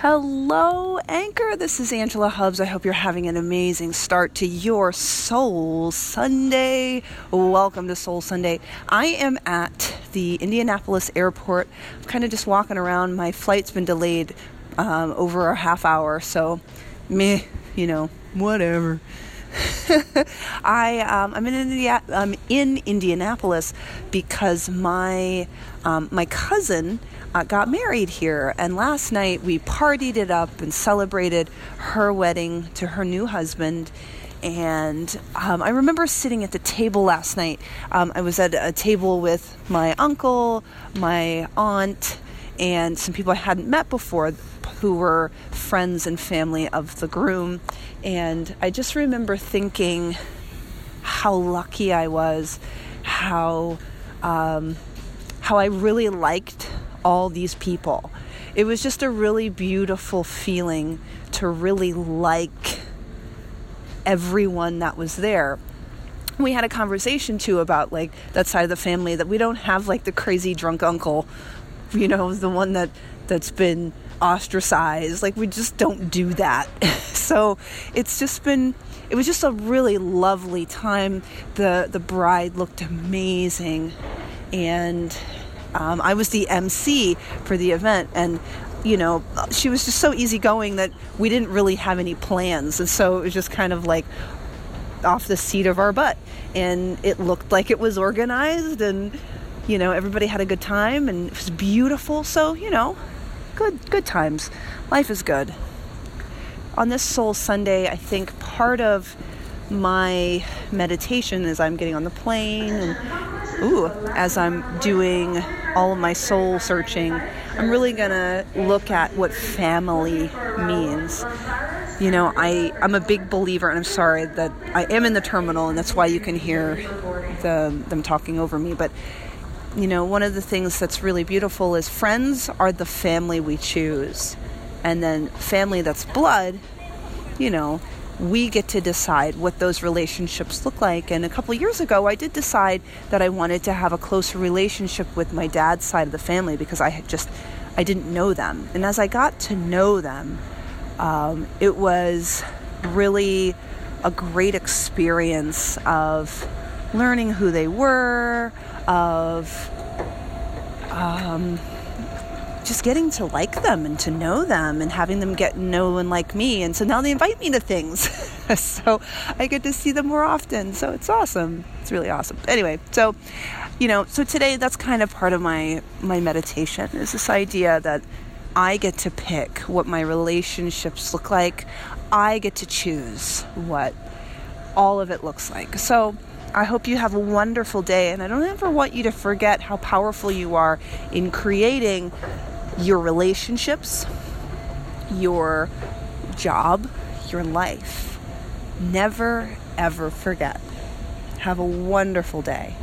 Hello, Anchor. This is Angela Hubbs. I hope you're having an amazing start to your Soul Sunday. Welcome to Soul Sunday. I am at the Indianapolis airport. I'm kind of just walking around. My flight's been delayed um, over a half hour, so meh, you know, whatever. I um, I'm in India, I'm in Indianapolis because my um, my cousin uh, got married here, and last night we partied it up and celebrated her wedding to her new husband. And um, I remember sitting at the table last night. Um, I was at a table with my uncle, my aunt, and some people I hadn't met before who were friends and family of the groom. And I just remember thinking how lucky I was, how um, how I really liked all these people. It was just a really beautiful feeling to really like everyone that was there. We had a conversation too about like that side of the family that we don't have like the crazy drunk uncle, you know, the one that that's been ostracized. Like we just don't do that. so it's just been it was just a really lovely time. The the bride looked amazing and um, I was the MC for the event and you know she was just so easygoing that we didn't really have any plans and so it was just kind of like off the seat of our butt and it looked like it was organized and you know everybody had a good time and it was beautiful so you know good good times. Life is good. On this Soul Sunday, I think part of my meditation as I'm getting on the plane and ooh, as I'm doing all of my soul searching, I'm really gonna look at what family means. You know, I, I'm a big believer, and I'm sorry that I am in the terminal, and that's why you can hear the, them talking over me. But you know, one of the things that's really beautiful is friends are the family we choose. And then family that's blood, you know, we get to decide what those relationships look like. And a couple years ago, I did decide that I wanted to have a closer relationship with my dad's side of the family because I had just, I didn't know them. And as I got to know them, um, it was really a great experience of learning who they were, of um, just getting to like them and to know them and having them get know and like me. And so now they invite me to things. so I get to see them more often. So it's awesome. It's really awesome. Anyway, so you know, so today that's kind of part of my my meditation is this idea that I get to pick what my relationships look like. I get to choose what all of it looks like. So I hope you have a wonderful day, and I don't ever want you to forget how powerful you are in creating your relationships, your job, your life. Never, ever forget. Have a wonderful day.